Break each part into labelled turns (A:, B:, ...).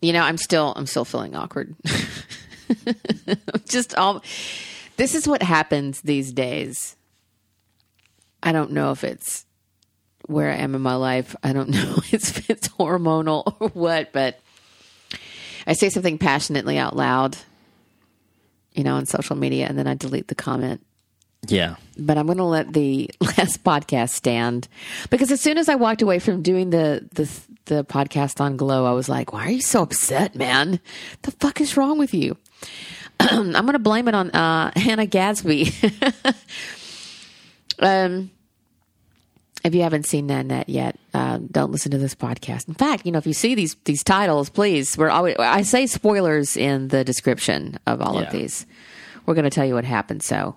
A: You know, I'm still I'm still feeling awkward. Just all this is what happens these days. I don't know if it's where I am in my life. I don't know if it's hormonal or what, but I say something passionately out loud, you know, on social media, and then I delete the comment.
B: Yeah.
A: But I'm going to let the last podcast stand because as soon as I walked away from doing the the the podcast on Glow, I was like, "Why are you so upset, man? The fuck is wrong with you?" I'm going to blame it on uh, Hannah Gadsby. um, if you haven't seen Nanette yet, uh, don't listen to this podcast. In fact, you know, if you see these these titles, please, we're always I say spoilers in the description of all
B: Yeah.
A: of these. We're going to tell you what happened. So,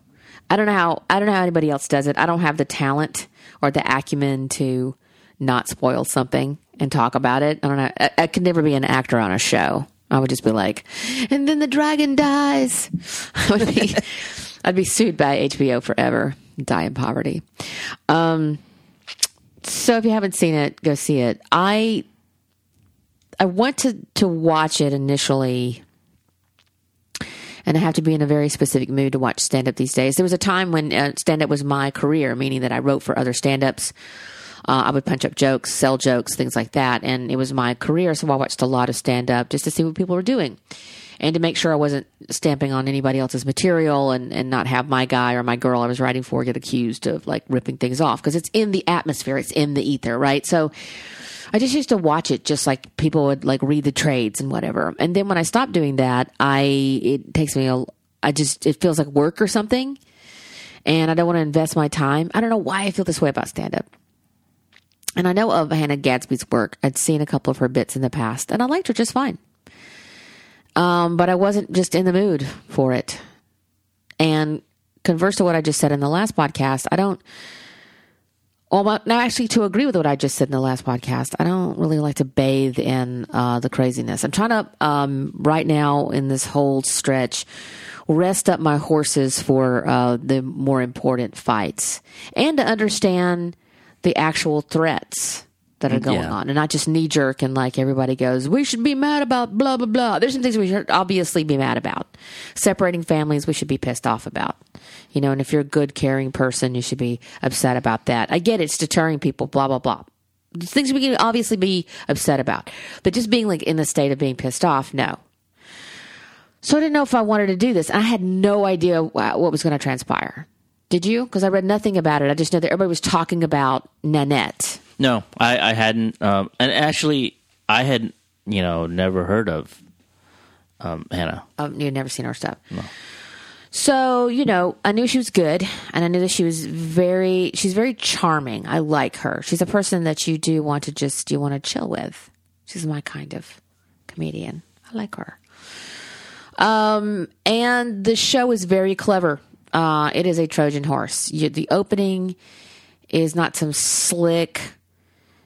A: I don't know how I don't know how anybody else does it. I don't have the talent or the acumen to not spoil something and talk about it. I don't know. I, I could never be an actor on a show. I would just be like, and then the dragon dies. I would be, I'd be sued by HBO forever, die in poverty. Um, so if you haven't seen it, go see it. I I went to to watch it initially, and I have to be in a very specific mood to watch stand up these days. There was a time when uh, stand up was my career, meaning that I wrote for other stand ups. Uh, I would punch up jokes, sell jokes, things like that, and it was my career. So I watched a lot of stand up just to see what people were doing. And to make sure I wasn't stamping on anybody else's material and, and not have my guy or my girl I was writing for get accused of like ripping things off because it's in the atmosphere, it's in the ether, right? So I just used to watch it just like people would like read the trades and whatever. And then when I stopped doing that, I it takes me a I just it feels like work or something. And I don't want to invest my time. I don't know why I feel this way about stand up. And I know of Hannah Gadsby's work. I'd seen a couple of her bits in the past and I liked her just fine. Um, but I wasn't just in the mood for it. And converse to what I just said in the last podcast, I don't well, but- no, actually, to agree with what I just said in the last podcast, I don't really like to bathe in uh, the craziness. I'm trying to, um, right now in this whole stretch, rest up my horses for uh, the more important fights and to understand the actual threats that are going
B: Yeah.
A: on and not just knee jerk and like everybody goes, we should be mad about blah, blah, blah. There's some things we should obviously be mad about. Separating families, we should be pissed off about. You know, and if you're a good, caring person, you should be upset about that. I get it's deterring people, blah, blah, blah. Things we can obviously be upset about. But just being like in the state of being pissed off, no. So I didn't know if I wanted to do this. I had no idea what was going to transpire. Did you? Because I read nothing about it. I just know that everybody was talking about Nanette.
B: No, I, I hadn't. Um, and actually, I had, you know, never heard of um, Hannah.
A: Um, you'd never seen her stuff. So, you know, I knew she was good and I knew that she was very, she's very charming. I like her. She's a person that you do want to just, you want to chill with. She's my kind of comedian. I like her. Um, and the show is very clever. Uh, it is a Trojan horse. You, the opening is not some slick,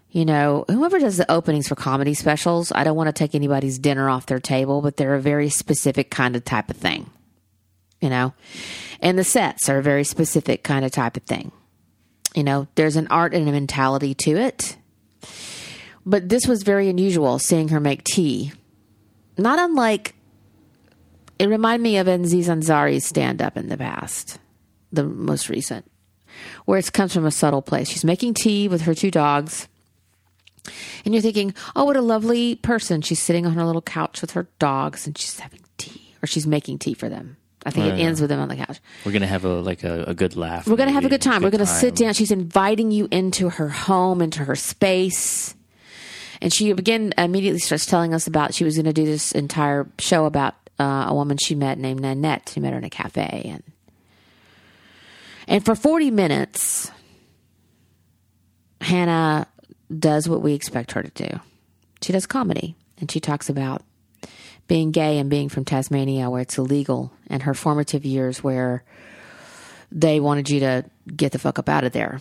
A: you know, whoever does the openings for comedy specials, I don't want to take anybody's dinner off their table, but they're a very specific kind of type of thing, you know, and the sets are a very specific kind of type of thing. You know, there's an art and a mentality to it. But this was very unusual seeing her make tea. Not unlike, it reminded me of Aziz Ansari's stand up in the past, the most recent, where it comes from a subtle place. She's making tea with her two dogs. And you're thinking, oh, what a lovely person. She's sitting on her little couch with her dogs and she's having tea, or she's making tea for them. I think it
B: Yeah.
A: ends with them on the couch.
B: We're gonna have a like a, a good laugh.
A: We're going to have a good time. We're going to sit down. She's inviting you into her home, into her space. And she again immediately starts telling us about she was going to do this entire show about uh, a woman she met named Nanette. She met her in a cafe, and and for forty minutes, Hannah does what we expect her to do. She does comedy, and she talks about being gay and being from Tasmania, where it's illegal, and her formative years where they wanted you to get the fuck up out of there.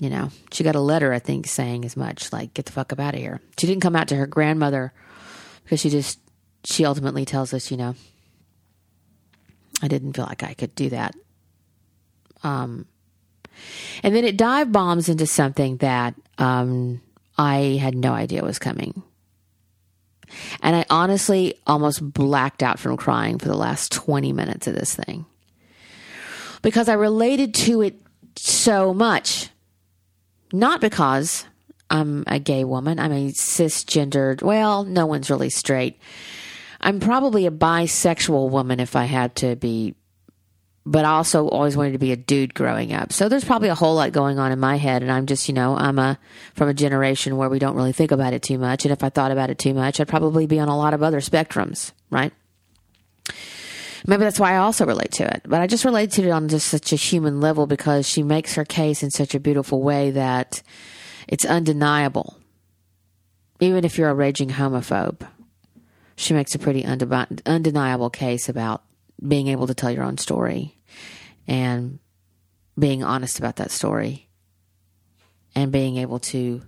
A: You know, she got a letter, I think, saying as much, like, get the fuck up out of here. She didn't come out to her grandmother because she just, she ultimately tells us, you know, I didn't feel like I could do that. Um, and then it dive bombs into something that um, I had no idea was coming. And I honestly almost blacked out from crying for the last 20 minutes of this thing because I related to it so much. Not because I'm a gay woman, I'm a cisgendered, well, no one's really straight. I'm probably a bisexual woman if I had to be but I also always wanted to be a dude growing up. So there's probably a whole lot going on in my head. And I'm just, you know, I'm a, from a generation where we don't really think about it too much. And if I thought about it too much, I'd probably be on a lot of other spectrums, right? Maybe that's why I also relate to it. But I just relate to it on just such a human level because she makes her case in such a beautiful way that it's undeniable. Even if you're a raging homophobe, she makes a pretty undeniable case about being able to tell your own story and being honest about that story and being able to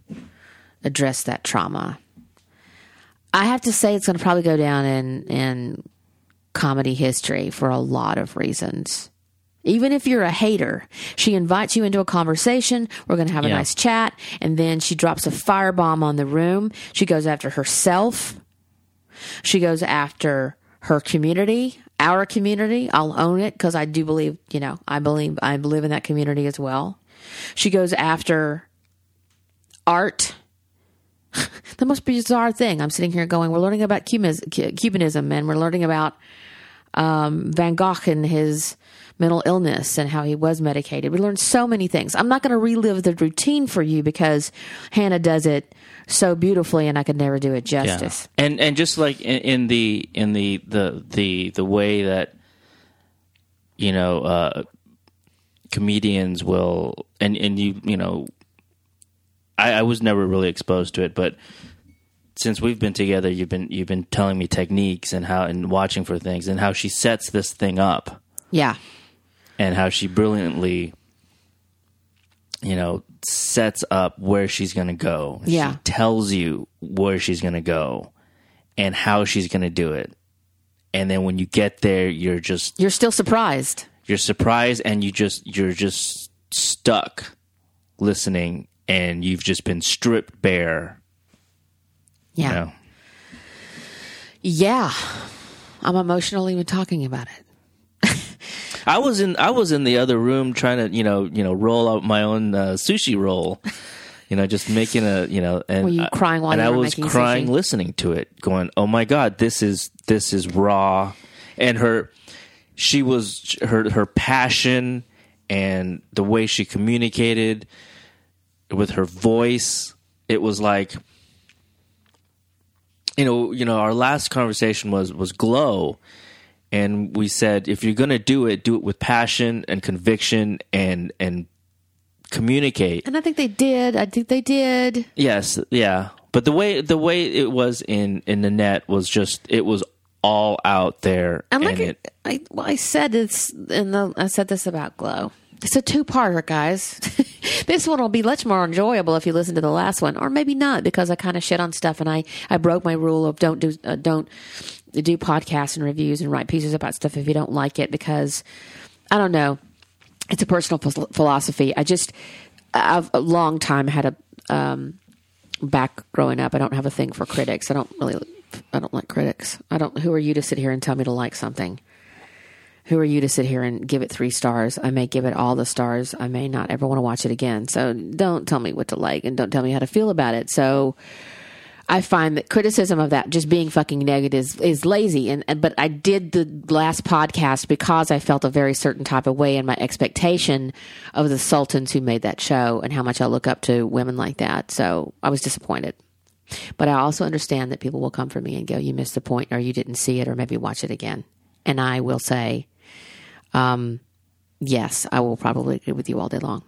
A: address that trauma. I have to say it's going to probably go down in in comedy history for a lot of reasons. Even if you're a hater, she invites you into a conversation. We're going to have a yeah. nice chat. And then she drops a firebomb on the room. She goes after herself. She goes after her community our community. I'll own it because I do believe, you know, I believe I believe in that community as well. She goes after art. the most bizarre thing. I'm sitting here going, we're learning about Cubism and we're learning about um, Van Gogh and his mental illness and how he was medicated. We learned so many things. I'm not going to relive the routine for you because Hannah does it so beautifully, and I could never do it justice.
B: Yeah. And and just like in, in, the in the the the the way that you know uh, comedians will and and you you know I, I was never really exposed to it, but since we've been together, you've been you've been telling me techniques and how and watching for things and how she sets this thing up.
A: Yeah,
B: and how she brilliantly, you know, sets up where she's going to go.
A: Yeah.
B: She tells you where she's going to go and how she's going to do it. And then when you get there, you're just
A: You're still surprised.
B: You're surprised and you just you're just stuck listening and you've just been stripped bare.
A: Yeah. You know? Yeah. I'm emotional even talking about it.
B: I was in I was in the other room trying to you know you know roll out my own uh, sushi roll. You know, just making a you know, and
A: were you crying while
B: and I was crying
A: sushi?
B: listening to it, going, "Oh my god, this is this is raw," and her, she was her her passion and the way she communicated with her voice. It was like, you know, you know, our last conversation was was glow, and we said if you're going to do it, do it with passion and conviction and and communicate.
A: And I think they did. I think they did.
B: Yes, yeah. But the way the way it was in in Nanette was just it was all out there.
A: And like
B: and it,
A: I, well, I said this in the I said this about Glow. It's a two parter, guys. this one will be much more enjoyable if you listen to the last one, or maybe not because I kind of shit on stuff and I I broke my rule of don't do uh, don't do podcasts and reviews and write pieces about stuff if you don't like it because I don't know. It's a personal philosophy. I just I've a long time had a um, back growing up. I don't have a thing for critics. I don't really I don't like critics. I don't. Who are you to sit here and tell me to like something? Who are you to sit here and give it three stars? I may give it all the stars. I may not ever want to watch it again. So don't tell me what to like and don't tell me how to feel about it. So I find that criticism of that just being fucking negative is, is lazy. And, and but I did the last podcast because I felt a very certain type of way in my expectation of the sultans who made that show and how much I look up to women like that. So I was disappointed. But I also understand that people will come for me and go, "You missed the point, or you didn't see it, or maybe watch it again." And I will say, um, "Yes, I will probably agree with you all day long."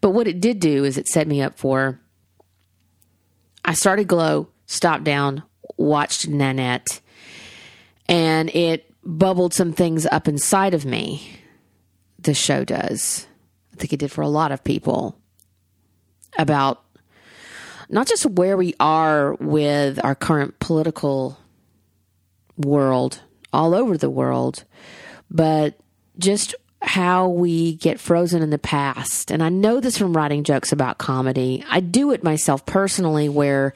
A: But what it did do is it set me up for I started Glow, stopped down, watched Nanette, and it bubbled some things up inside of me. The show does. I think it did for a lot of people about not just where we are with our current political world all over the world, but just how we get frozen in the past. And I know this from writing jokes about comedy. I do it myself personally where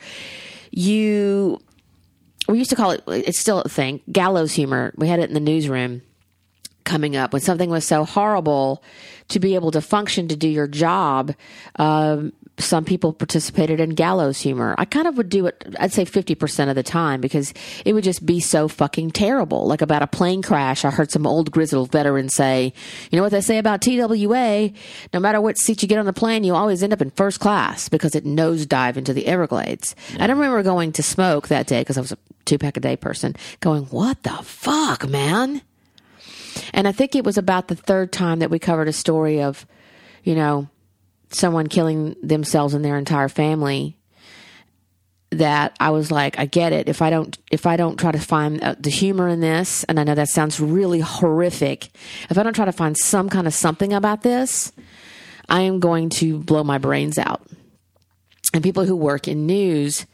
A: you we used to call it. It's still a thing. Gallows humor. We had it in the newsroom coming up when something was so horrible to be able to function to do your job. Um, some people participated in gallows humor. I kind of would do it, I'd say 50% of the time because it would just be so fucking terrible. Like about a plane crash, I heard some old grizzled veteran say, you know what they say about TWA? No matter what seat you get on the plane, you always end up in first class because it nosedive into the Everglades. I don't remember going to smoke that day because I was a two pack a day person going, what the fuck, man? And I think it was about the third time that we covered a story of, you know, someone killing themselves and their entire family that I was like, I get it. If I don't, if I don't try to find uh, the humor in this, and I know that sounds really horrific, if I don't try to find some kind of something about this, I am going to blow my brains out. And people who work in news,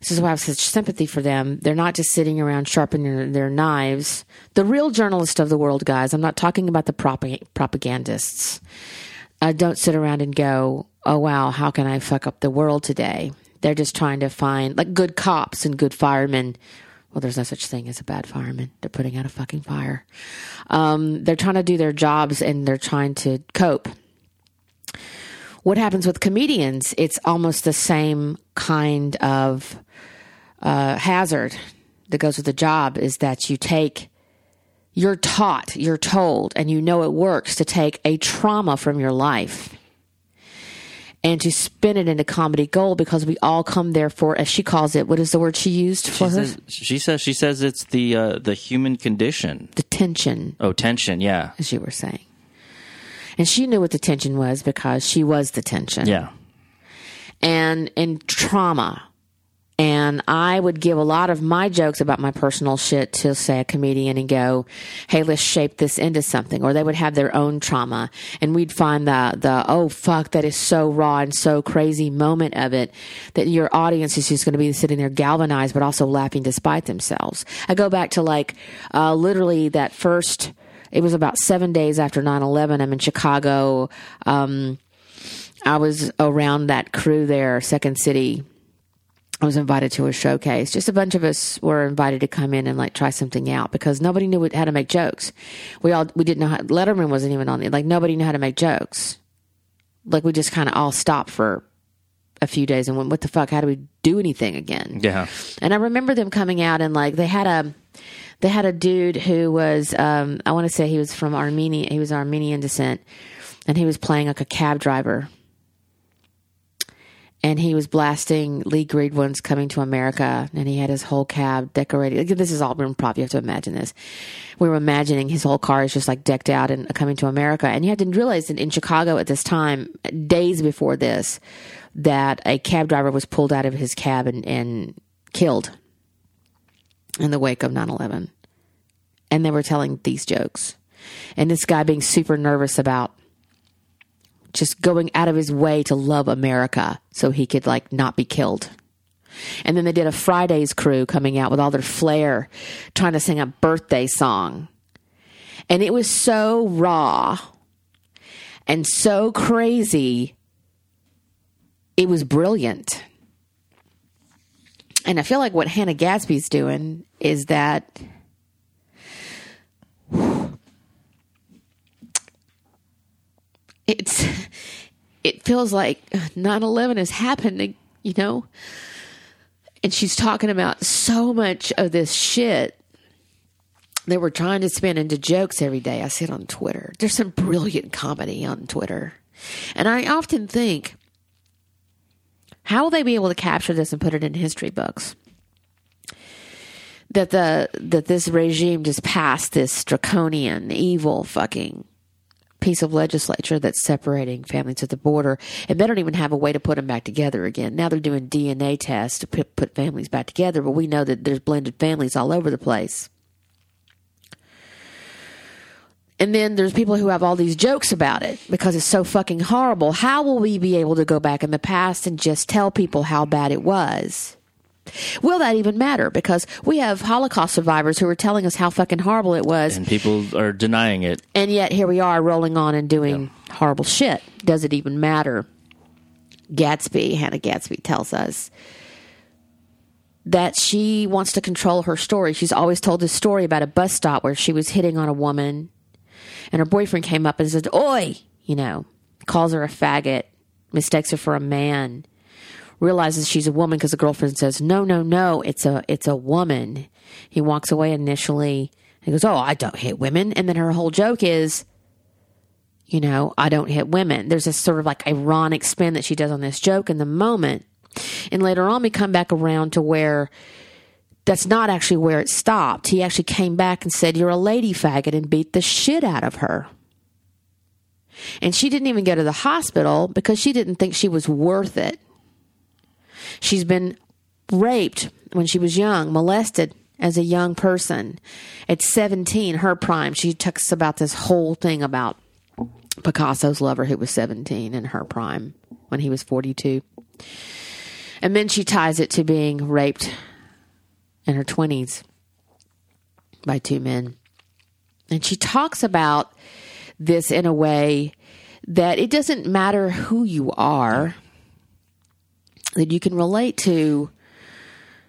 A: this is why I have such sympathy for them. They're not just sitting around sharpening their, their knives. The real journalists of the world, guys, I'm not talking about the propag- propagandists uh, don't sit around and go, oh, wow, how can I fuck up the world today? They're just trying to find like good cops and good firemen. Well, there's no such thing as a bad fireman. They're putting out a fucking fire. Um, they're trying to do their jobs and they're trying to cope. What happens with comedians? It's almost the same kind of uh, hazard that goes with the job is that you take you're taught, you're told, and you know it works to take a trauma from your life and to spin it into comedy gold because we all come there for, as she calls it, what is the word she used for
B: she
A: her?
B: says, she says she says it's the uh, the human condition.
A: the tension,
B: Oh, tension. Yeah,
A: as you were saying. And she knew what the tension was because she was the tension.
B: yeah.
A: and in trauma. And I would give a lot of my jokes about my personal shit to say a comedian and go, "Hey, let's shape this into something." Or they would have their own trauma, and we'd find the the oh fuck that is so raw and so crazy moment of it that your audience is just going to be sitting there galvanized, but also laughing despite themselves. I go back to like uh, literally that first. It was about seven days after 9-11. I'm in Chicago. Um, I was around that crew there, Second City. I was invited to a showcase. Just a bunch of us were invited to come in and like try something out because nobody knew how to make jokes. We all we didn't know how. Letterman wasn't even on it. Like nobody knew how to make jokes. Like we just kind of all stopped for a few days and went, "What the fuck? How do we do anything again?"
B: Yeah.
A: And I remember them coming out and like they had a they had a dude who was um, I want to say he was from Armenia. He was Armenian descent, and he was playing like a cab driver. And he was blasting Lee Greenwood's "Coming to America," and he had his whole cab decorated. This is all improv. You have to imagine this. We were imagining his whole car is just like decked out and coming to America. And you had to realize that in Chicago at this time, days before this, that a cab driver was pulled out of his cab and, and killed in the wake of 9 11. And they were telling these jokes. And this guy being super nervous about just going out of his way to love America so he could like not be killed. And then they did a Fridays crew coming out with all their flair trying to sing a birthday song. And it was so raw and so crazy. It was brilliant. And I feel like what Hannah Gadsby's doing is that it's it feels like 9/11 is happening, you know? And she's talking about so much of this shit that we're trying to spin into jokes every day. I see it on Twitter. There's some brilliant comedy on Twitter. And I often think how will they be able to capture this and put it in history books? That the that this regime just passed this draconian, evil fucking piece of legislature that's separating families at the border, and they don't even have a way to put them back together again. Now they're doing DNA tests to put, families back together, but we know that there's blended families all over the place. And then there's people who have all these jokes about it because it's so fucking horrible. How will we be able to go back in the past and just tell people how bad it was? Will that even matter? Because we have Holocaust survivors who are telling us how fucking horrible it was,
B: And people are denying it.
A: and yet here we are rolling on and doing horrible shit. Does it even matter? Gadsby, Hannah Gadsby tells us that she wants to control her story. She's always told this story about a bus stop where she was hitting on a woman and her boyfriend came up and said, Oi, you know, calls her a faggot, mistakes her for a man, realizes she's a woman because the girlfriend says, No, no, no, it's a it's a woman. He walks away initially. He goes, Oh, I don't hit women. And then her whole joke is, you know, I don't hit women. There's this sort of like ironic spin that she does on this joke in the moment. And later on, we come back around to where that's not actually where it stopped. He actually came back and said, You're a lady faggot, and beat the shit out of her. And she didn't even go to the hospital because she didn't think she was worth it. She's been raped when she was young, molested as a young person. At 17, her prime, she talks about this whole thing about Picasso's lover who was 17 in her prime when he was 42. And then she ties it to being raped in her 20s by two men. And she talks about this in a way that it doesn't matter who you are, that you can relate to.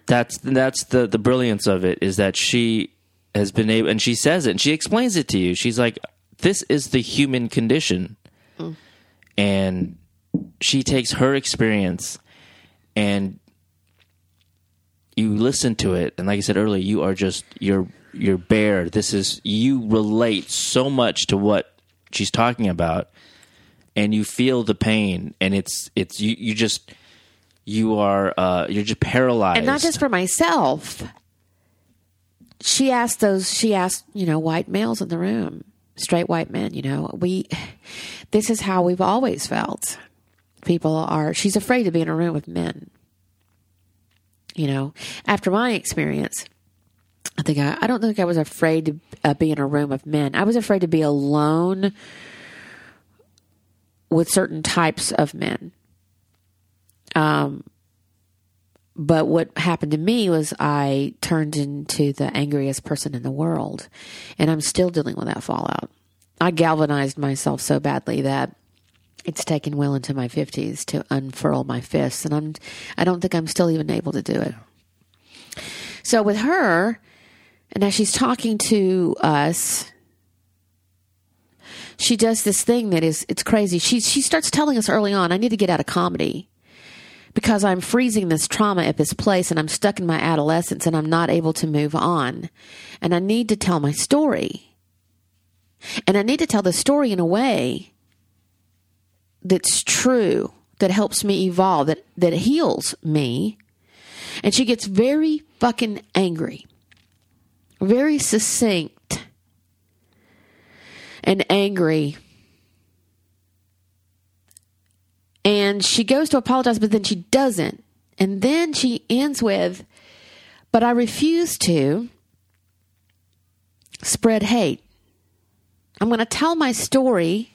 B: That's that's the the brilliance of it is that she has been able, and she says it, and she explains it to you. She's like, "This is the human condition," mm. and she takes her experience and you listen to it, and like I said earlier, you are just you're you're bare. This is you relate so much to what she's talking about, and you feel the pain, and it's it's you you just you are uh, you're just paralyzed,
A: and not just for myself. She asked those. She asked you know white males in the room, straight white men. You know we. This is how we've always felt. People are. She's afraid to be in a room with men you know, after my experience, I think I, I don't think I was afraid to uh, be in a room of men. I was afraid to be alone with certain types of men. Um, but what happened to me was I turned into the angriest person in the world, and I'm still dealing with that fallout. I galvanized myself so badly that it's taken well into my 50s to unfurl my fists and I'm I don't think I'm still even able to do it. So with her and as she's talking to us she does this thing that is it's crazy. She she starts telling us early on I need to get out of comedy because I'm freezing this trauma at this place and I'm stuck in my adolescence and I'm not able to move on. And I need to tell my story. And I need to tell the story in a way that's true, that helps me evolve, that, that heals me. And she gets very fucking angry, very succinct and angry. And she goes to apologize, but then she doesn't. And then she ends with, But I refuse to spread hate. I'm going to tell my story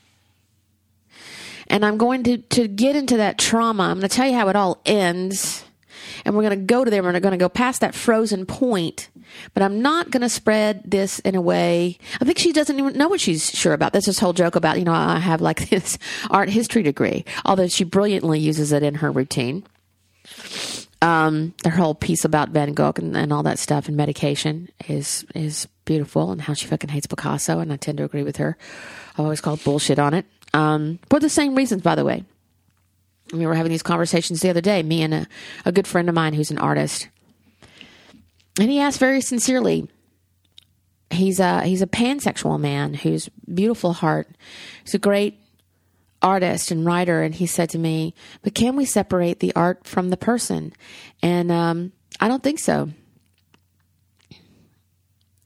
A: and I'm going to, to get into that trauma. I'm going to tell you how it all ends. And we're going to go to there. And we're going to go past that frozen point. But I'm not going to spread this in a way. I think she doesn't even know what she's sure about. That's this whole joke about, you know, I have like this art history degree, although she brilliantly uses it in her routine. Um, her whole piece about Van Gogh and, and all that stuff and medication is is beautiful, and how she fucking hates Picasso, and I tend to agree with her. I've always called bullshit on it um, for the same reasons, by the way. We were having these conversations the other day, me and a, a good friend of mine who's an artist. And he asked very sincerely, he's a he's a pansexual man who's beautiful heart. He's a great artist and writer, and he said to me, "But can we separate the art from the person?" And um, I don't think so.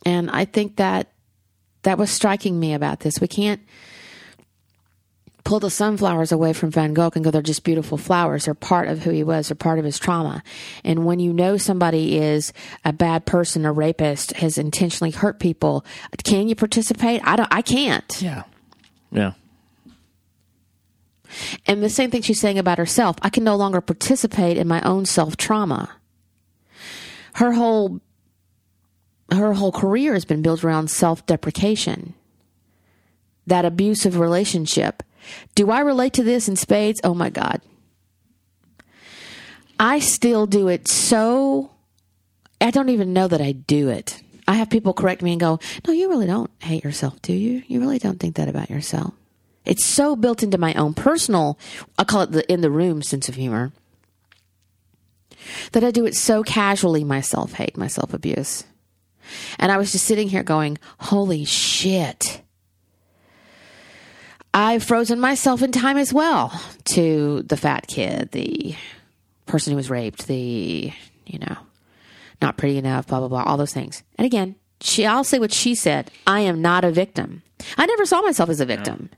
A: And I think that that was striking me about this. We can't pull the sunflowers away from Van Gogh and go, they're just beautiful flowers. They're part of who he was. They're part of his trauma. And when you know somebody is a bad person, a rapist, has intentionally hurt people, can you participate? I don't, I can't.
B: Yeah. Yeah.
A: And the same thing she's saying about herself. I can no longer participate in my own self trauma. Her whole, her whole career has been built around self deprecation. That abusive relationship do I relate to this in spades? Oh my God. I still do it so I don't even know that I do it. I have people correct me and go, "No, you really don't hate yourself, do you? You really don't think that about yourself." It's so built into my own personal, I call it the in the room sense of humor, that I do it so casually, my self hate, my self abuse. And I was just sitting here going, holy shit. I've frozen myself in time as well to the fat kid, the person who was raped, the, you know, not pretty enough, blah, blah, blah, all those things. And again, she, I'll say what she said. I am not a victim. I never saw myself as a victim.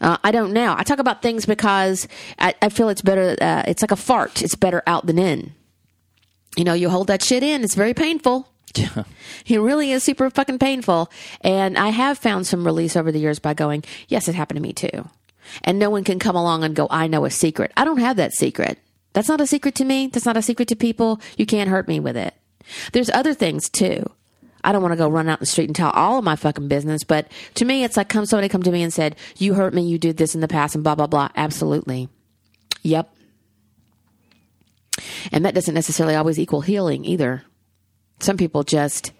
A: Uh, I don't now. I talk about things because I, I feel it's better. Uh, it's like a fart. It's better out than in. You know, you hold that shit in. It's very painful.
B: Yeah.
A: It really is super fucking painful. And I have found some release over the years by going, yes, it happened to me too. And no one can come along and go, I know a secret. I don't have that secret. That's not a secret to me. That's not a secret to people. You can't hurt me with it. There's other things too. I don't want to go run out in the street and tell all of my fucking business, but to me, it's like come somebody come to me and said, "You hurt me. You did this in the past," and blah blah blah. Absolutely. Yep. And that doesn't necessarily always equal healing either. Some people just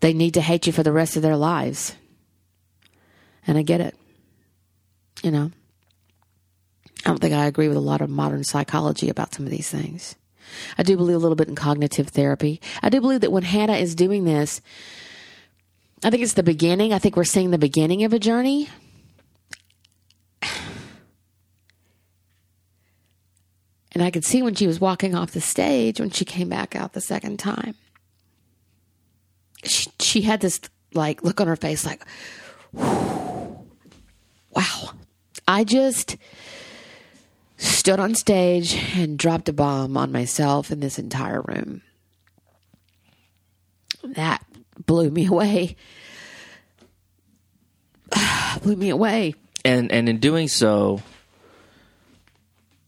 A: they need to hate you for the rest of their lives. And I get it. You know. I don't think I agree with a lot of modern psychology about some of these things. I do believe a little bit in cognitive therapy. I do believe that when Hannah is doing this, I think it's the beginning. I think we're seeing the beginning of a journey. And I could see when she was walking off the stage when she came back out the second time. She, she had this like look on her face like, wow. I just stood on stage and dropped a bomb on myself in this entire room. That blew me away. blew me away.
B: And and in doing so,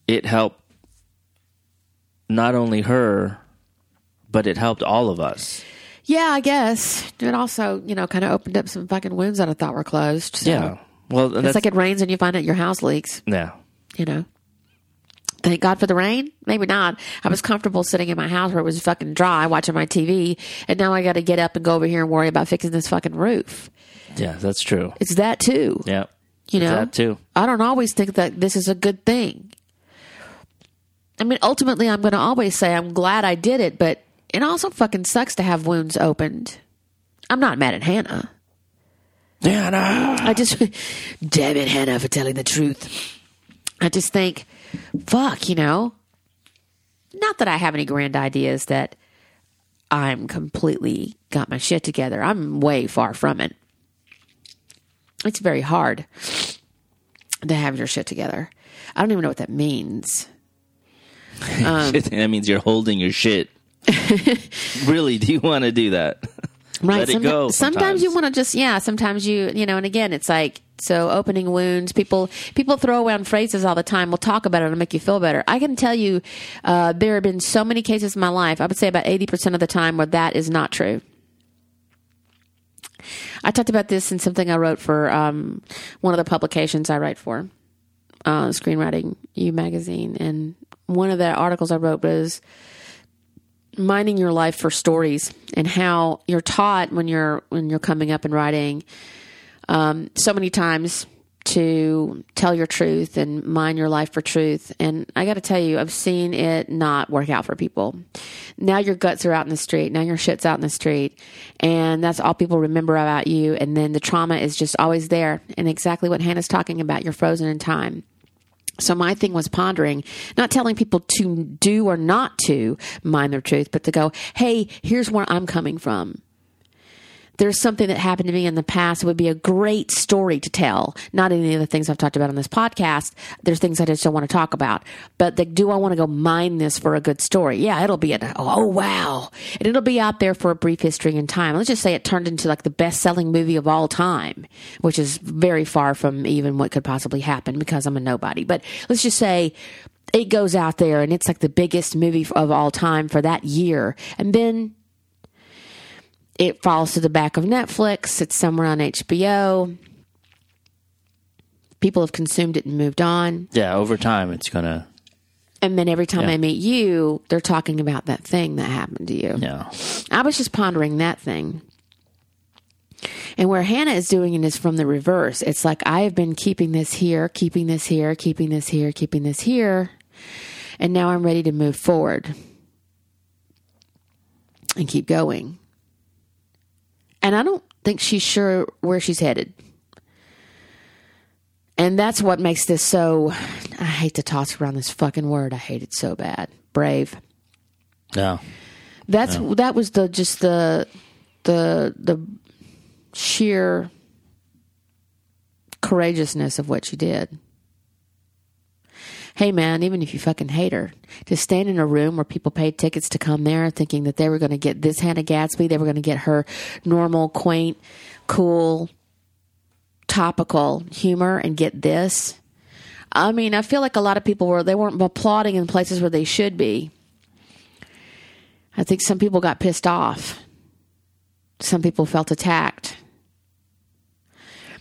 B: it helped not only her, but it helped all of us.
A: Yeah, I guess. It also, you know, kind of opened up some fucking wounds that I thought were closed. So.
B: Yeah. Well,
A: It's like it rains and you find out your house leaks,
B: yeah.
A: you know. Thank God for the rain? Maybe not. I was comfortable sitting in my house where it was fucking dry watching my TV, and now I got to get up and go over here and worry about fixing this fucking roof.
B: Yeah, that's true.
A: It's that too.
B: Yeah.
A: You know,
B: that too.
A: I don't always think that this is a good thing. I mean, ultimately, I'm going to always say I'm glad I did it, but it also fucking sucks to have wounds opened. I'm not mad at Hannah.
B: No.
A: I just, damn it, Hannah, for telling the truth. I just think, fuck, you know, not that I have any grand ideas that I'm completely got my shit together. I'm way far from it. It's very hard to have your shit together. I don't even know what that means.
B: that means you're holding your shit. really, do you want to do that?
A: Right.
B: Let it go
A: Sometimes you want to just, yeah, sometimes you, you know, and again, it's like, so opening wounds, people, people throw around phrases all the time. We'll talk about it to make you feel better. I can tell you, uh, there have been so many cases in my life, I would say about 80% of the time where that is not true. I talked about this in something I wrote for, um, one of the publications I write for, uh, Screenwriting U magazine. And one of the articles I wrote was, mining your life for stories and how you're taught when you're when you're coming up and writing um, so many times to tell your truth and mine your life for truth. And i got to tell you i've seen it not work out for people. Now your guts are out in the street. Now your shit's out in the street. And that's all people remember about you. And then the trauma is just always there. And exactly what hannah's talking about you're frozen in time so my thing was pondering, not telling people to do or not to mind their truth, but to go, hey, here's where I'm coming from. There's something that happened to me in the past. It would be a great story to tell. Not any of the things I've talked about on this podcast. There's things I just don't want to talk about. But the, do I want to go mine this for a good story? Yeah, it'll be a, oh wow. And it'll be out there for a brief history in time. Let's just say it turned into like the best selling movie of all time, which is very far from even what could possibly happen because I'm a nobody. But let's just say it goes out there and it's like the biggest movie of all time for that year. And then it falls to the back of Netflix. It's somewhere on HBO. People have consumed it and moved on.
B: Yeah, over time, it's gonna.
A: And then every time
B: Yeah.
A: I meet you, they're talking about that thing that happened to you.
B: Yeah.
A: I was just pondering that thing. And where Hannah is doing it is from the reverse. It's like I have been keeping this here, keeping this here, keeping this here, keeping this here, and now I'm ready to move forward and keep going. And I don't think she's sure where she's headed. And that's what makes this so I hate to toss around this fucking word. I hate it so bad. Brave.
B: Yeah.
A: That's that was the just the the the sheer courageousness of what she did. Hey man, even if you fucking hate her, to stand in a room where people paid tickets to come there thinking that they were going to get this Hannah Gadsby, they were going to get her normal, quaint, cool, topical humor and get this. I mean, I feel like a lot of people were they weren't applauding in places where they should be. I think some people got pissed off. Some people felt attacked.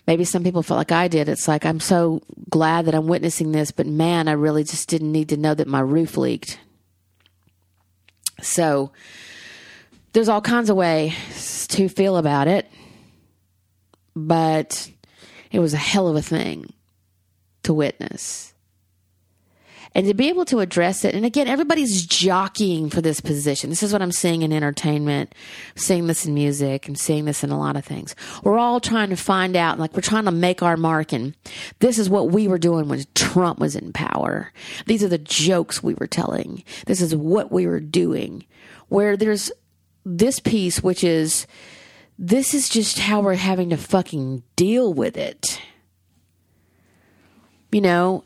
A: Maybe some people felt like I did. It's like, I'm so glad that I'm witnessing this, but man, I really just didn't need to know that my roof leaked. So there's all kinds of ways to feel about it, but it was a hell of a thing to witness and to be able to address it. And again, everybody's jockeying for this position. This is what I'm seeing in entertainment, I'm seeing this in music, and seeing this in a lot of things. We're all trying to find out, like we're trying to make our mark, and this is what we were doing when Trump was in power. These are the jokes we were telling. This is what we were doing. Where there's this piece, which is this is just how we're having to fucking deal with it. You know,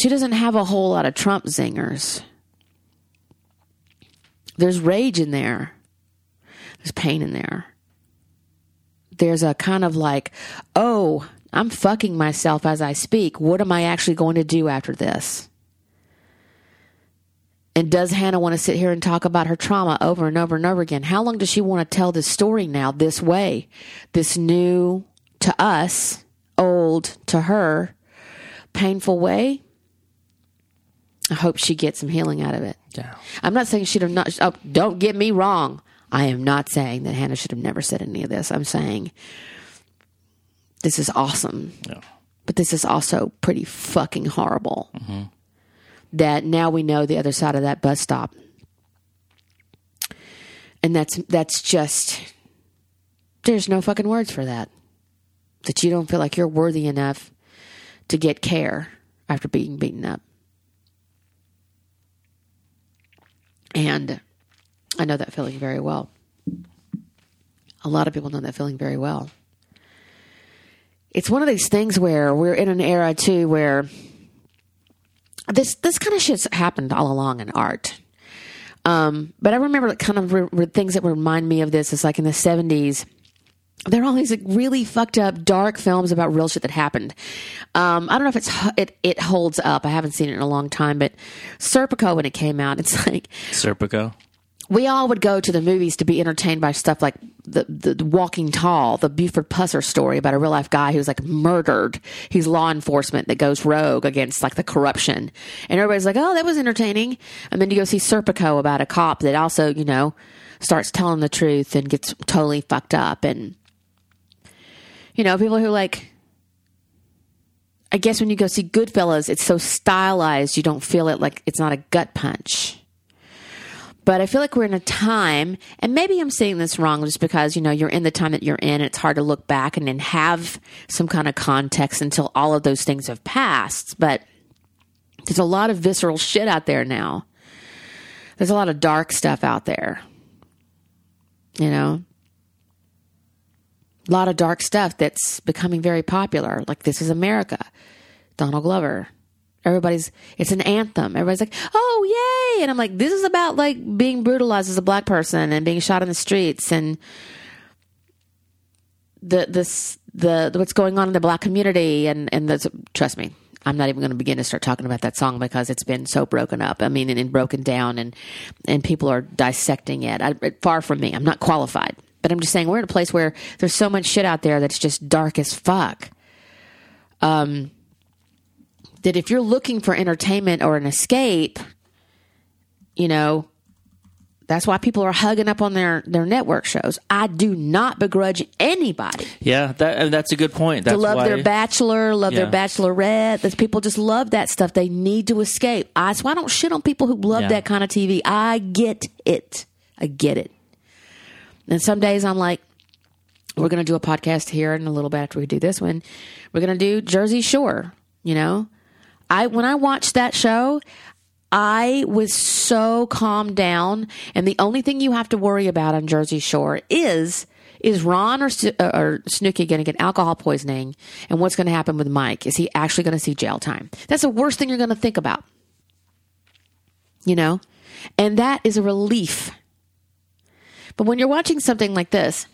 A: she doesn't have a whole lot of Trump zingers. There's rage in there. There's pain in there. There's a kind of like, oh, I'm fucking myself as I speak. What am I actually going to do after this? And does Hannah want to sit here and talk about her trauma over and over and over again? How long does she want to tell this story now, this way? This new to us, old to her, painful way? I hope she gets some healing out of it.
B: Yeah.
A: I'm not saying she'd have not. Oh, don't get me wrong. I am not saying that Hannah should have never said any of this. I'm saying this is awesome,
B: Yeah.
A: but this is also pretty fucking horrible. Mm-hmm. That now we know the other side of that bus stop, and that's that's just there's no fucking words for that. That you don't feel like you're worthy enough to get care after being beaten up. And I know that feeling very well. A lot of people know that feeling very well. It's one of these things where we're in an era too where this this kind of shit's happened all along in art. Um, but I remember kind of re- re- things that remind me of this is like in the seventies. There are all these like really fucked up, dark films about real shit that happened. Um, I don't know if it's it it holds up. I haven't seen it in a long time, but Serpico when it came out, it's like
B: Serpico.
A: we all would go to the movies to be entertained by stuff like the, the, the Walking Tall, the Buford Pusser story about a real life guy who's like murdered. He's law enforcement that goes rogue against like the corruption. And everybody's like, oh, that was entertaining. And then you go see Serpico about a cop that also, you know, starts telling the truth and gets totally fucked up. And, you know, people who like, I guess when you go see Goodfellas, it's so stylized, you don't feel it like it's not a gut punch. But I feel like we're in a time, and maybe I'm saying this wrong just because, you know, you're in the time that you're in. And it's hard to look back and then have some kind of context until all of those things have passed. But there's a lot of visceral shit out there now. There's a lot of dark stuff out there. You know? A lot of dark stuff that's becoming very popular. Like This is America, Donald Glover. Everybody's, it's an anthem. Everybody's like, oh, yay. And I'm like, this is about like being brutalized as a black person and being shot in the streets and the, this, the, what's going on in the black community. And, and the, trust me, I'm not even going to begin to start talking about that song because it's been so broken up. I mean, and, and broken down and, and people are dissecting it. I, far from me. I'm not qualified, but I'm just saying we're in a place where there's so much shit out there that's just dark as fuck. Um, that if you're looking for entertainment or an escape, you know, that's why people are hugging up on their their network shows. I do not begrudge anybody
B: Yeah, that that's a good point. That's
A: to love
B: why,
A: their bachelor, love their bachelorette. That people just love that stuff. They need to escape. I, that's why I don't shit on people who love
B: Yeah.
A: that kind of TV. I get it. I get it. And some days I'm like, we're going to do a podcast here in a little bit after we do this one. We're going to do Jersey Shore. You know, I when I watched that show, I was so calmed down, and the only thing you have to worry about on Jersey Shore is is Ron or uh, or Snooki going to get alcohol poisoning, and what's going to happen with Mike? Is he actually going to see jail time? That's the worst thing you're going to think about, you know, and that is a relief. But when you're watching something like this,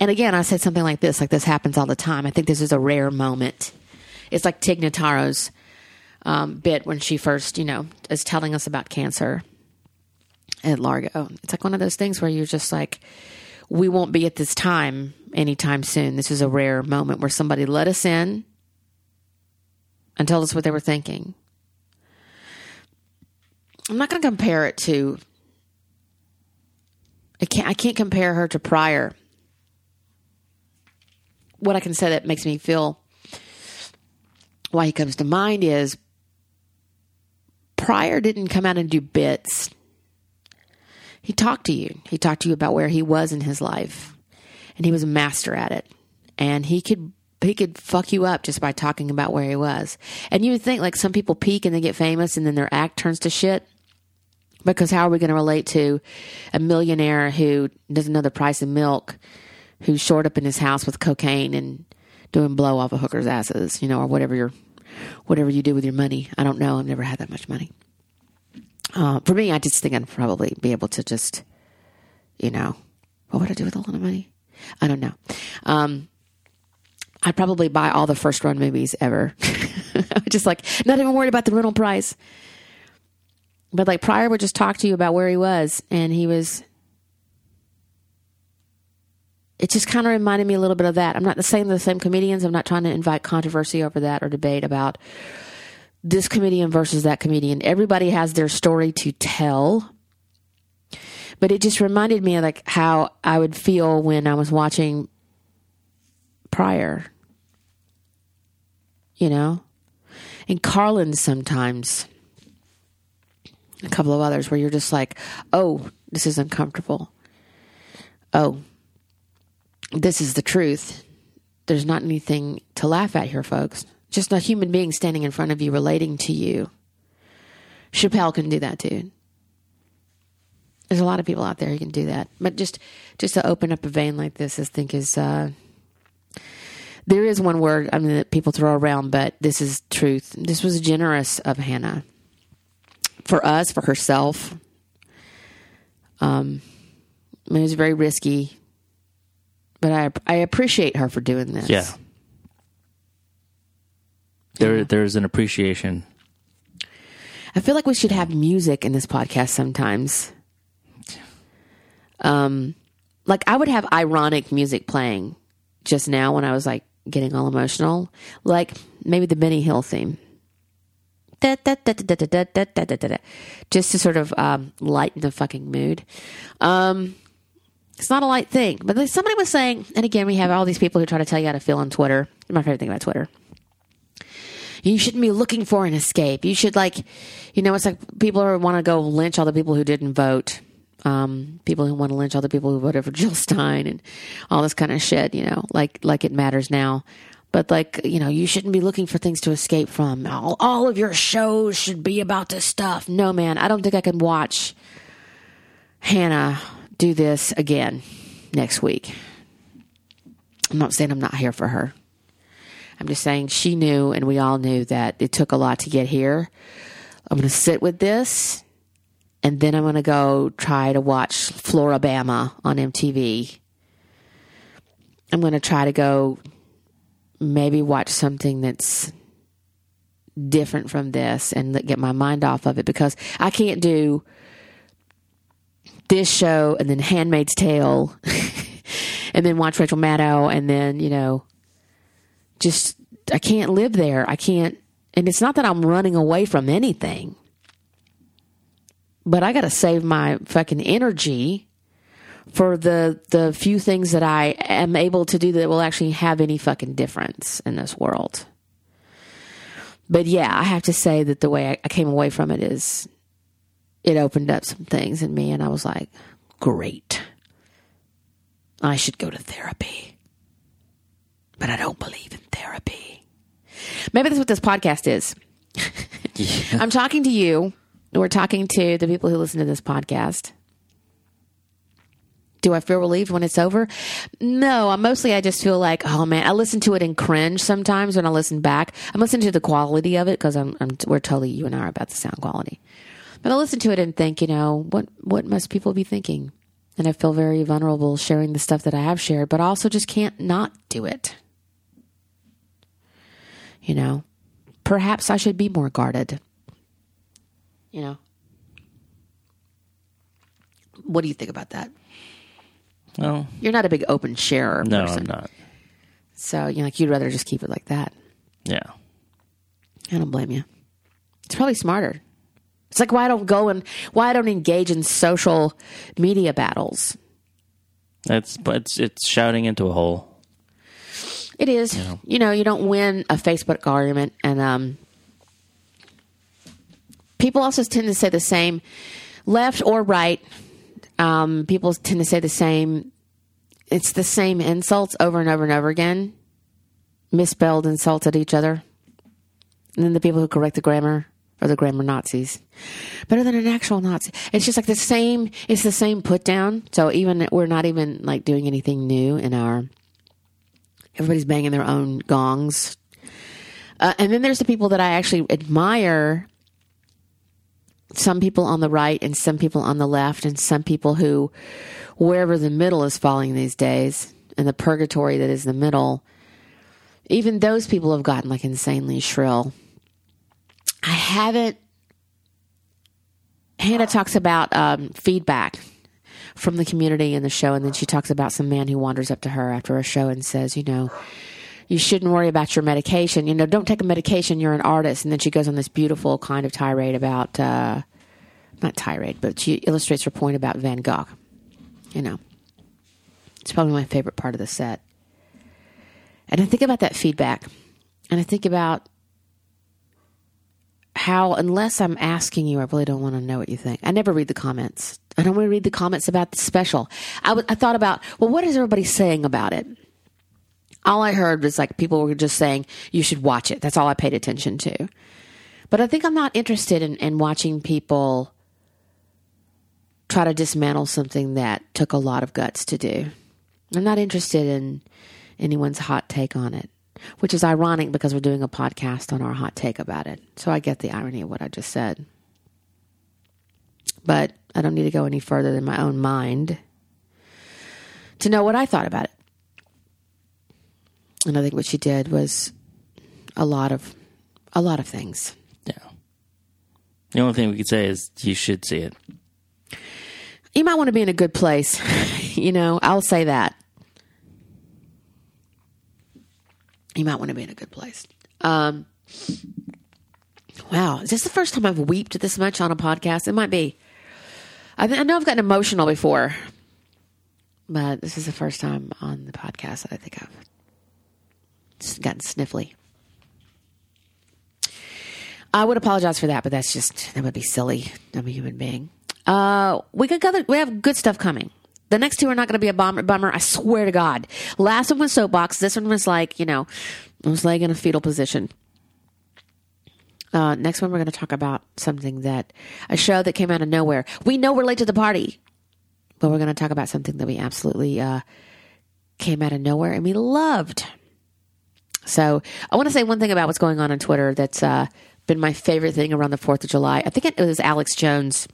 A: and again, I said something like this, like this happens all the time. I think this is a rare moment. It's like Tig Notaro's um, bit when she first, you know, is telling us about cancer at Largo. It's like one of those things where you're just like, we won't be at this time anytime soon. This is a rare moment where somebody let us in and told us what they were thinking. I'm not going to compare it to. I can't. I can't compare her to Pryor. What I can say that makes me feel why he comes to mind is Pryor didn't come out and do bits. He talked to you. He talked to you about where he was in his life, and he was a master at it. And he could he could fuck you up just by talking about where he was. And you would think like some people peak and they get famous, and then their act turns to shit. Because how are we going to relate to a millionaire who doesn't know the price of milk, who's short up in his house with cocaine and doing blow off of hookers' asses, you know, or whatever your whatever you do with your money. I don't know. I've never had that much money. Uh, for me, I just think I'd probably be able to just, you know, what would I do with a lot of money? I don't know. Um, I'd probably buy all the first run movies ever. just like not even worried about the rental price. But like Pryor would just talk to you about where he was, and he was. It just kind of reminded me a little bit of that. I'm not the same the same comedians. I'm not trying to invite controversy over that or debate about this comedian versus that comedian. Everybody has their story to tell. But it just reminded me of like how I would feel when I was watching Pryor. You know? And Carlin sometimes. A couple of others where you're just like, oh, this is uncomfortable. Oh, this is the truth. There's not anything to laugh at here, folks. Just a human being standing in front of you relating to you. Chappelle can do that too. There's a lot of people out there who can do that. But just just to open up a vein like this, I think is uh, there is one word I mean that people throw around, but this is truth. This was generous of Hannah for us, for herself. Um, it was very risky, but I I appreciate her for doing this.
B: Yeah. There, there's an appreciation.
A: I feel like we should have music in this podcast sometimes. Um, like I would have ironic music playing just now when I was like getting all emotional, like maybe the Benny Hill theme just to sort of um, lighten the fucking mood. Um, it's not a light thing, but somebody was saying, and again, we have all these people who try to tell you how to feel on Twitter. My favorite thing about Twitter. You shouldn't be looking for an escape. You should like, you know, it's like people who want to go lynch all the people who didn't vote. Um, people who want to lynch all the people who voted for Jill Stein and all this kind of shit, you know, like like it matters now. But like, you know, you shouldn't be looking for things to escape from. All, all of your shows should be about this stuff. No, man, I don't think I can watch Hannah do this again next week. I'm not saying I'm not here for her. I'm just saying she knew and we all knew that it took a lot to get here. I'm going to sit with this and then I'm going to go try to watch Floribama on MTV. I'm going to try to go maybe watch something that's different from this and get my mind off of it because I can't do this show and then Handmaid's Tale and then watch Rachel Maddow and then, you know, just I can't live there. I can't and it's not that I'm running away from anything. but I got to save my fucking energy for the the few things that I am able to do that will actually have any fucking difference in this world. But yeah, I have to say that the way I, I came away from it is it opened up some things in me, and I was like, great. I should go to therapy. But I don't believe in therapy. Maybe that's what this podcast is. I'm talking to you. We're talking to the people who listen to this podcast. Do I feel relieved when it's over? No, I mostly I just feel like, oh man, I listen to it and cringe sometimes when I listen back. I'm listening to the quality of it because I'm, I'm we're totally you and I are about the sound quality. But I listen to it and think, you know, what what must people be thinking? And I feel very vulnerable sharing the stuff that I have shared, but also just can't not do it. You know, perhaps I should be more guarded. You know. What do you think about that?
B: Well,
A: You're not a big open sharer
B: no,
A: person.
B: I'm not.
A: So you know, like you'd rather just keep it like that.
B: Yeah.
A: I don't blame you. It's probably smarter. It's like why I don't go and why I don't engage in social media battles.
B: That's but it's it's shouting into a hole.
A: It is.
B: Yeah.
A: You know, you don't win a Facebook argument, and um, people also tend to say the same, left or right. Um, people tend to say the same. It's the same insults over and over and over again, misspelled insults at each other, and then the people who correct the grammar are the grammar Nazis. Better than an actual Nazi. It's just like the same. It's the same put down. So even we're not even like doing anything new in our everybody's banging their own gongs. Uh, and then there's the people that I actually admire. Some people on the right and some people on the left, and some people who, wherever the middle is falling these days, and the purgatory that is the middle, even those people have gotten like insanely shrill. I haven't. Hannah talks about um, feedback from the community in the show, and then she talks about some man who wanders up to her after a show and says, "You know, you shouldn't worry about your medication. You know, don't take a medication. You're an artist." And then she goes on this beautiful kind of tirade about, uh, not tirade, but she illustrates her point about Van Gogh. You know, it's probably my favorite part of the set. And I think about that feedback, and I think about how, unless I'm asking you, I really don't want to know what you think. I never read the comments. I don't want to read the comments about the special. I, w- I thought about, well, what is everybody saying about it? All I heard was like people were just saying, you should watch it. That's all I paid attention to. But I think I'm not interested in, in watching people try to dismantle something that took a lot of guts to do. I'm not interested in anyone's hot take on it, which is ironic because we're doing a podcast on our hot take about it. So I get the irony of what I just said. But I don't need to go any further than my own mind to know what I thought about it. And I think what she did was a lot of a lot of things.
B: Yeah. The only thing we could say is you should see it.
A: You might want to be in a good place. you know, I'll say that. You might want to be in a good place. Um, wow, is this the first time I've weeped this much on a podcast? It might be. I, th- I know I've gotten emotional before, but this is the first time on the podcast that I think I've gotten sniffly. I would apologize for that, but that's just that would be silly. I'm a human being. Uh, we got other, we have good stuff coming. The next two are not going to be a bummer, bummer. I swear to God. Last one was soapbox. This one was like you know, I was laying in a fetal position. Uh, next one, we're going to talk about something that a show that came out of nowhere. We know we're late to the party, but we're going to talk about something that we absolutely uh, came out of nowhere and we loved. So I want to say one thing about what's going on on Twitter that's uh, been my favorite thing around the Fourth of July. I think it was Alex Jones.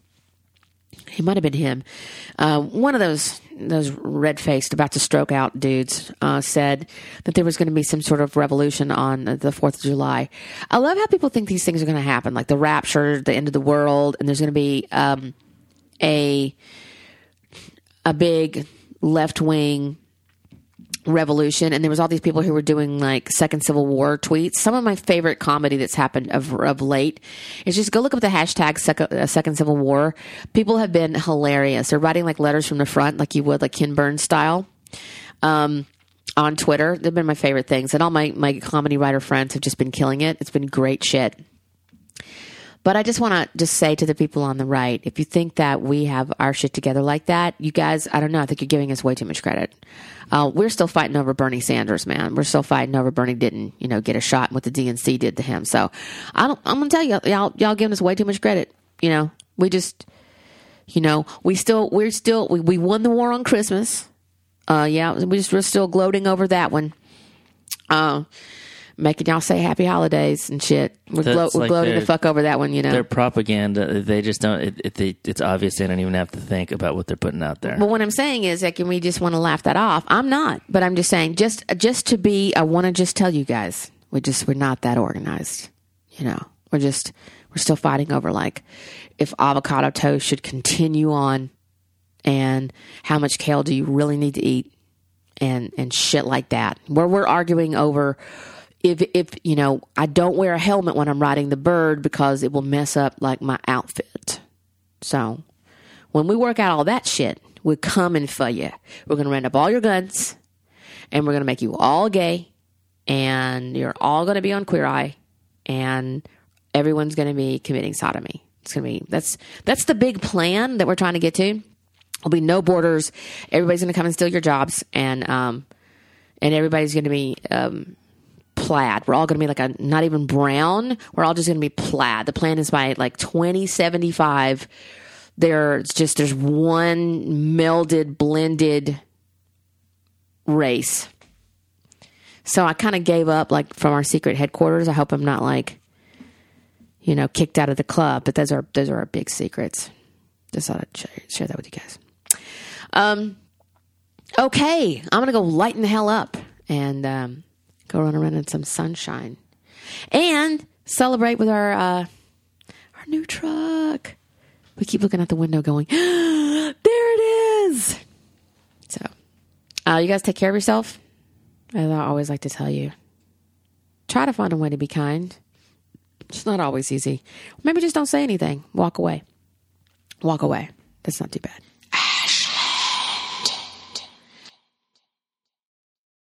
A: He might have been him. Uh, one of those those red faced, about to stroke out dudes uh, said that there was going to be some sort of revolution on the Fourth of July. I love how people think these things are going to happen, like the rapture, the end of the world, and there's going to be um, a a big left wing revolution and there was all these people who were doing like second civil war tweets. Some of my favorite comedy that's happened of, of late is just go look up the hashtag second, uh, second civil war. People have been hilarious. They're writing like letters from the front like you would like ken burns style um, on twitter. They've been my favorite things and all my, my comedy writer friends have just been killing it. It's been great shit but I just want to just say to the people on the right, if you think that we have our shit together like that, you guys, I don't know. I think you're giving us way too much credit. Uh, we're still fighting over Bernie Sanders, man. We're still fighting over Bernie didn't, you know, get a shot and what the DNC did to him. So I don't, I'm going to tell you, y'all, y'all giving us way too much credit. You know, we just, you know, we still, we're still, we, we won the war on Christmas. Uh, yeah, we just, we're still gloating over that one. Uh, making y'all say happy holidays and shit. We're, glo- we're
B: like
A: gloating the fuck over that one, you know.
B: Their propaganda, they just don't. It, it, they, it's obvious they don't even have to think about what they're putting out there.
A: But what I'm saying is that can we just want to laugh that off? I'm not, but I'm just saying just just to be. I want to just tell you guys, we just we're not that organized. You know, we're just we're still fighting over like if avocado toast should continue on, and how much kale do you really need to eat, and and shit like that. Where we're arguing over if if you know I don't wear a helmet when I'm riding the bird because it will mess up like my outfit. So when we work out all that shit, we're coming for you. We're to round up all your guns and we're to make you all gay and you're all to be on Queer Eye and everyone's to be committing sodomy. It's to be, that's, that's the big plan that we're trying to get to. There'll be no borders. Everybody's to come and steal your jobs and, um, and everybody's to be, um, plaid. We're all going to be like a, not even brown. We're all just going to be plaid. The plan is by like 2075 there's just there's one melded blended race so i kind of gave up like from our secret headquarters i hope i'm not like you know kicked out of the club but those are those are our big secrets just thought i'd share, share that with you guys um okay i'm gonna go lighten the hell up and um go run around in some sunshine and celebrate with our uh our new truck we keep looking out the window going, there it is. So, uh, you guys take care of yourself. As I always like to tell you, try to find a way to be kind. It's not always easy. Maybe just don't say anything. Walk away. Walk away. That's not too bad.